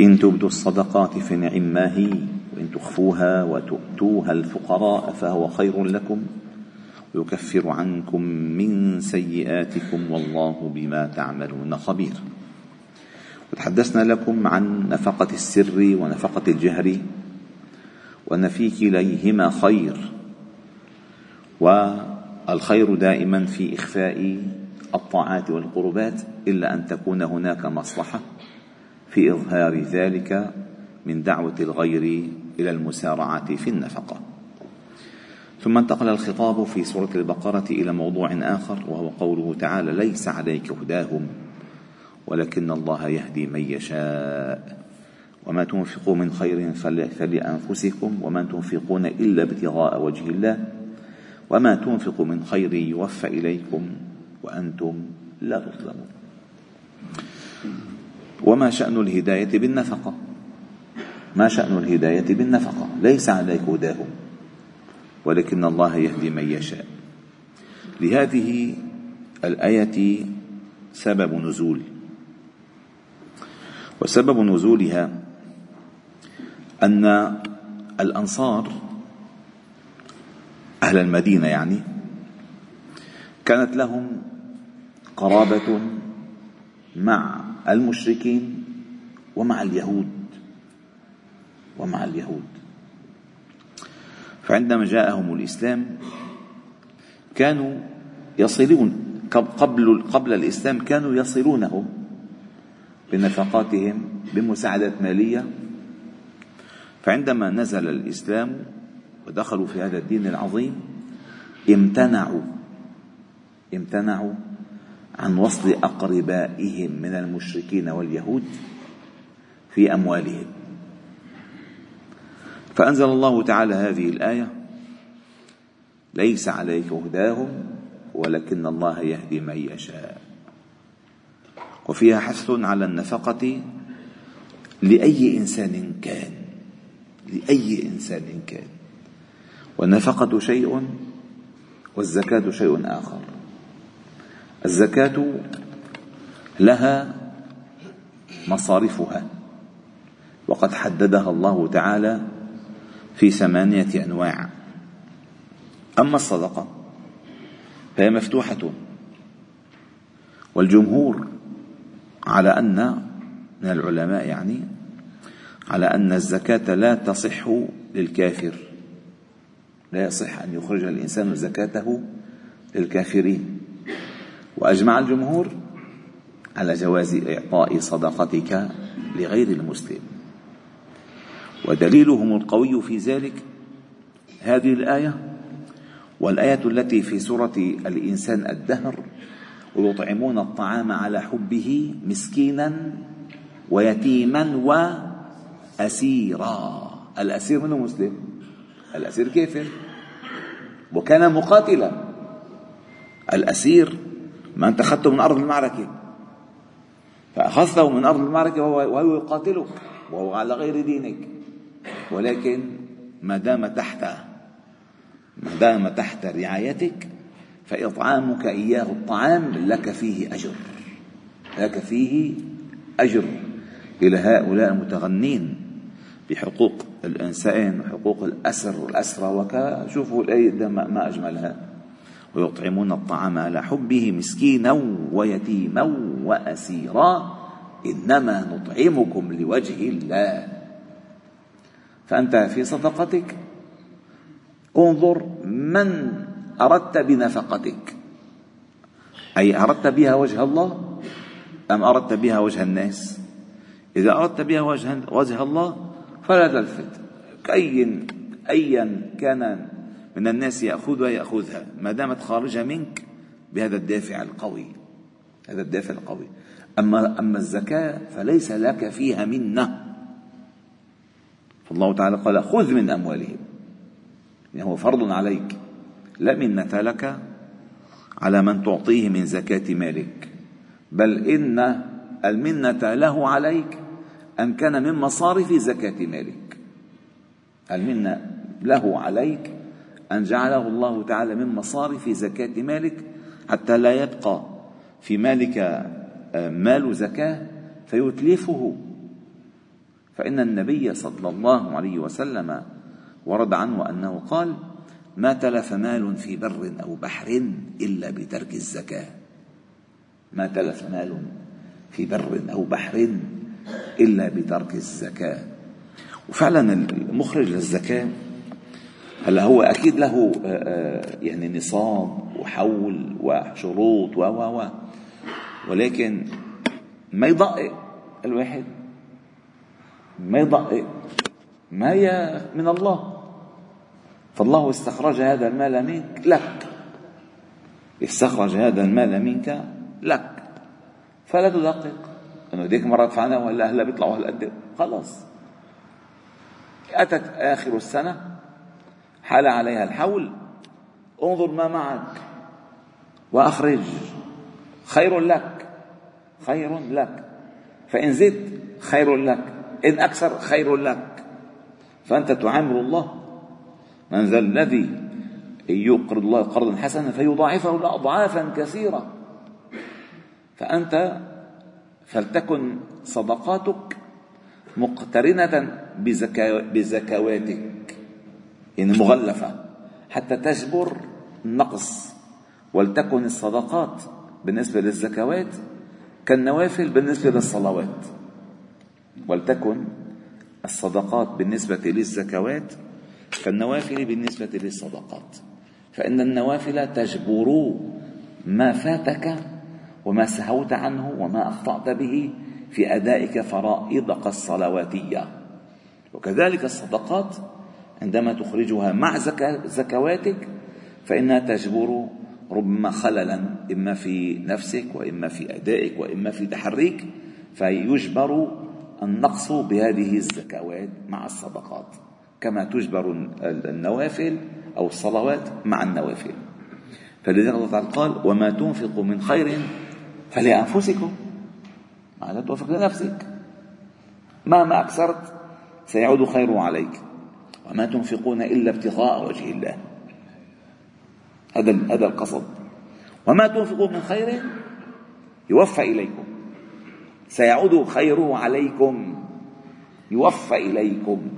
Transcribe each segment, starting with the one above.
إن تبدوا الصدقات فنعم ما هي وإن تخفوها وتؤتوها الفقراء فهو خير لكم ويكفر عنكم من سيئاتكم والله بما تعملون خبير. وتحدثنا لكم عن نفقة السر ونفقة الجهر وأن في كليهما خير والخير دائما في إخفاء الطاعات والقربات إلا أن تكون هناك مصلحة. في إظهار ذلك من دعوة الغير إلى المسارعة في النفقة. ثم انتقل الخطاب في سورة البقرة إلى موضوع آخر وهو قوله تعالى ليس عليك هداهم ولكن الله يهدي من يشاء. وما تنفقوا من خير فلأنفسكم وما تنفقون إلا ابتغاء وجه الله. وما تنفقوا من خير يوفى إليكم وأنتم لا تظلمون. وما شأن الهداية بالنفقة. ما شأن الهداية بالنفقة. ليس عليك هداهم. ولكن الله يهدي من يشاء. لهذه الآية سبب نزول. وسبب نزولها أن الأنصار أهل المدينة يعني كانت لهم قرابة مع المشركين ومع اليهود ومع اليهود. فعندما جاءهم الإسلام كانوا يصلون قبل قبل الإسلام كانوا يصلونهم بنفقاتهم بمساعدات مالية. فعندما نزل الإسلام ودخلوا في هذا الدين العظيم امتنعوا امتنعوا عن وصل أقربائهم من المشركين واليهود في أموالهم. فأنزل الله تعالى هذه الآية ليس عليك هداهم ولكن الله يهدي من يشاء. وفيها حث على النفقة لأي إنسان كان لأي إنسان كان. والنفقة شيء والزكاة شيء آخر. الزكاة لها مصارفها. وقد حددها الله تعالى في ثمانية أنواع. أما الصدقة فهي مفتوحة. والجمهور على أن من العلماء يعني على أن الزكاة لا تصح للكافر. لا يصح أن يخرج الإنسان زكاته للكافرين. وأجمع الجمهور على جواز إعطاء صدقتك لغير المسلم. ودليلهم القوي في ذلك هذه الآية والآية التي في سورة الإنسان الدهر ويطعمون الطعام على حبه مسكينا ويتيما وأسيرا. الأسير منه مسلم الأسير كافر وكان مقاتلا. الأسير ما أنت أخذته من أرض المعركة. فأخذته من أرض المعركة وهو يقاتلك وهو على غير دينك. ولكن ما دام تحت ما دام تحت رعايتك فإطعامك إياه الطعام لك فيه أجر. لك فيه أجر. إلى هؤلاء المتغنين بحقوق الإنسان وحقوق الأسر والأسرى وشوفوا الآية ما أجملها. ويطعمون الطعام على حبه مسكينا ويتيما وأسيرا. إنما نطعمكم لوجه الله. فأنت في صدقتك انظر من أردت بنفقتك. أي أردت بها وجه الله أم أردت بها وجه الناس؟ إذا أردت بها وجه, وجه الله فلا تلفت. كأي أيا كان من الناس يأخذها يأخذها ما دامت خارجة منك بهذا الدافع القوي. هذا الدافع القوي. أما أما الزكاة فليس لك فيها منة. فالله تعالى قال خذ من أموالهم. يعني هو فرض عليك. لا منة لك على من تعطيه من زكاة مالك. بل إن المنة له عليك أن كان من مصارف زكاة مالك. المنة له عليك أن جعله الله تعالى من مصارف زكاة مالك حتى لا يبقى في مالك آه، مال زكاة فيتلفه. فإن النبي صلى الله عليه وسلم ورد عنه أنه قال ما تلف مال في بر أو بحر إلا بترك الزكاة. ما تلف مال في بر أو بحر إلا بترك الزكاة. وفعلا المخرج للزكاة هلا هو أكيد له آه، آه، يعني نصاب وحول وشروط و و ولكن ما يدقق الواحد ما يدقق ما هي من الله. فالله استخرج هذا المال منك لك. استخرج هذا المال منك لك. فلا تدقق. إنه ديك مرة دفعنا ولا هلا بيطلعوا هالقد. خلص أتت آخر السنة. حال عليها الحول. انظر ما معك. وأخرج. خير لك. خير لك. فإن زدت خير لك. إن أكثر خير لك. فأنت تعامل الله. من ذا الذي يقرض الله قرضا حسنا فيضاعفه أضعافا كثيرة. فأنت فلتكن صدقاتك مقترنة بزكواتك. يعني مغلفة. حتى تجبر النقص. ولتكن الصدقات بالنسبة للزكوات كالنوافل بالنسبة للصلوات. ولتكن الصدقات بالنسبة للزكوات كالنوافل بالنسبة للصدقات. فإن النوافل تجبر ما فاتك وما سهوت عنه وما أخطأت به في أدائك فرائضك الصلواتية. وكذلك الصدقات عندما تخرجها مع زكواتك فإنها تجبر ربما خللا إما في نفسك وإما في أدائك وإما في تحريك فيجبر النقص بهذه الزكوات مع الصدقات كما تجبر النوافل أو الصلوات مع النوافل. فلذلك الله تعالى قال وما تنفقوا من خير فلأنفسكم لا تنفق لنفسك. مهما أكثرت سيعود خيره عليك. وما تنفقون إلا ابتغاء وجه الله. هذا هذا القصد. وما تنفقوا من خير يوفى إليكم. سيعود خيره عليكم. يوفى إليكم.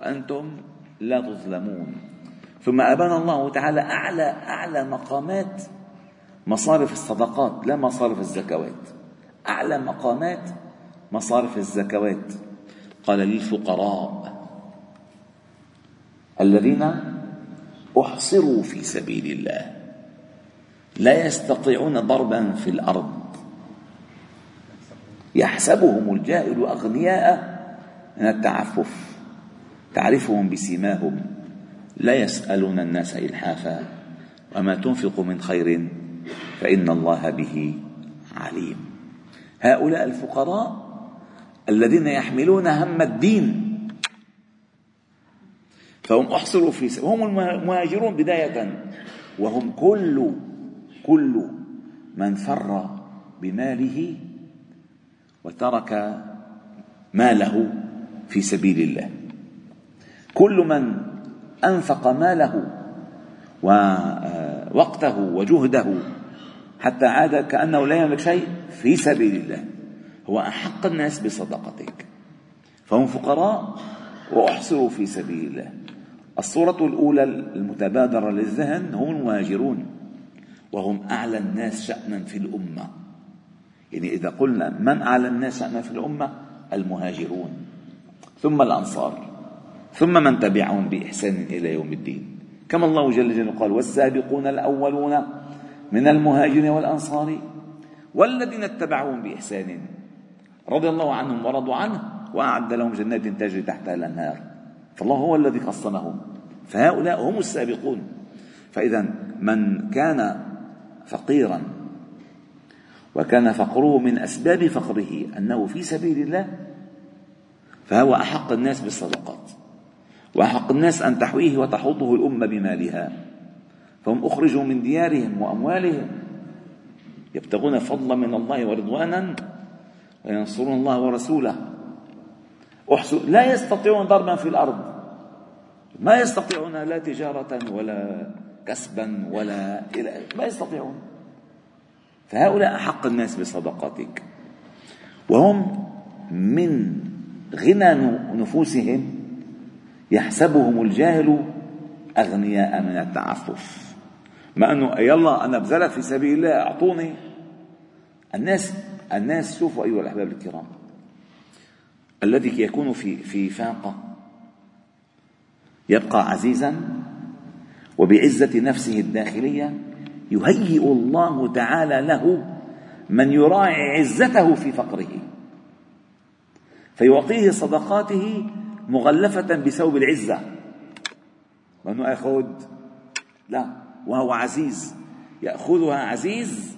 وأنتم لا تظلمون. ثم أبان الله تعالى أعلى أعلى مقامات مصارف الصدقات لا مصارف الزكوات. أعلى مقامات مصارف الزكوات. قال للفقراء الذين أحصروا في سبيل الله لا يستطيعون ضربا في الأرض. يحسبهم الجاهل أغنياء من التعفف. تعرفهم بسيماهم. لا يسألون الناس إلحافا. وما تنفق من خير فإن الله به عليم. هؤلاء الفقراء الذين يحملون هم الدين فهم أحصروا في هم المهاجرون بداية. وهم كل كل من فر بماله وترك ماله في سبيل الله. كل من أنفق ماله ووقته وجهده حتى عاد كأنه لا يملك شيء في سبيل الله. هو أحق الناس بصدقتك. فهم فقراء وأحصروا في سبيل الله. الصورة الأولى المتبادرة للذهن هم المهاجرون وهم أعلى الناس شأنا في الأمة. يعني إذا قلنا من أعلى الناس شأنا في الأمة؟ المهاجرون. ثم الأنصار. ثم من تبعهم بإحسان إلى يوم الدين. كما الله جل جلاله قال والسابقون الأولون من المهاجرين والأنصار والذين اتبعوهم بإحسان. رضي الله عنهم ورضوا عنه وأعد لهم جنات تجري تحتها الأنهار. فالله هو الذي خصنهم فهؤلاء هم السابقون. فإذا من كان فقيرا وكان فقره من أسباب فقره أنه في سبيل الله فهو أحق الناس بالصدقات. وأحق الناس أن تحويه وتحوطه الأمة بمالها. فهم أخرجوا من ديارهم وأموالهم يبتغون فضلا من الله ورضوانا وينصرون الله ورسوله. أحسن. لا يستطيعون ضربا في الأرض. ما يستطيعون لا تجارة ولا كسبا ولا ما يستطيعون. فهؤلاء أحق الناس بصدقاتك. وهم من غنى نفوسهم يحسبهم الجاهل أغنياء من التعفف. ما أنه يلا أنا بذلت في سبيل الله أعطوني. الناس الناس شوفوا أيها الأحباب الكرام. الذي يكون في في فاقة يبقى عزيزا وبعزة نفسه الداخلية يهيئ الله تعالى له من يراعي عزته في فقره فيعطيه صدقاته مغلفة بثوب العزة. وأنه يأخذ لا وهو عزيز يأخذها عزيز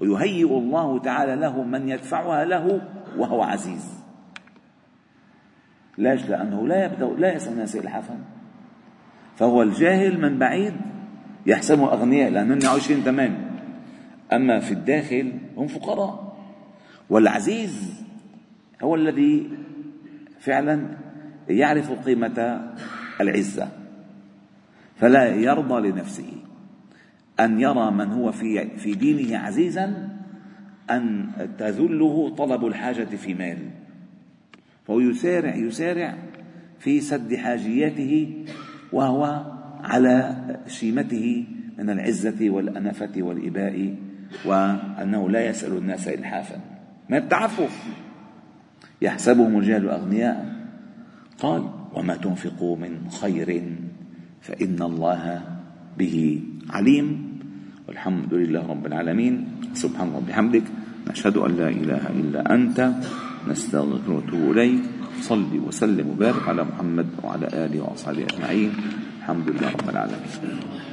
ويهيئ الله تعالى له من يدفعها له وهو عزيز. ليش؟ لأنه لا يبدأ لا يسأل الناس إلحافا فهو الجاهل من بعيد يحسبهم أغنياء لأنهم عايشين تمام. أما في الداخل هم فقراء. والعزيز هو الذي فعلا يعرف قيمة العزة. فلا يرضى لنفسه أن يرى من هو في في دينه عزيزا أن تذله طلب الحاجة في مال. فهو يسارع يسارع في سد حاجياته وهو على شيمته من العزة والأنفة والإباء وأنه لا يسأل الناس إلحافا. من التعفف؟ يحسبهم الجهل أغنياء. قال وما تنفقوا من خير فإن الله به عليم. والحمد لله رب العالمين. سبحان الله بحمدك نشهد أن لا إله إلا أنت. نستغفرك ونتوب إليك. صلي وسلم وبارك على محمد وعلى آله وأصحابه أجمعين. الحمد لله رب العالمين.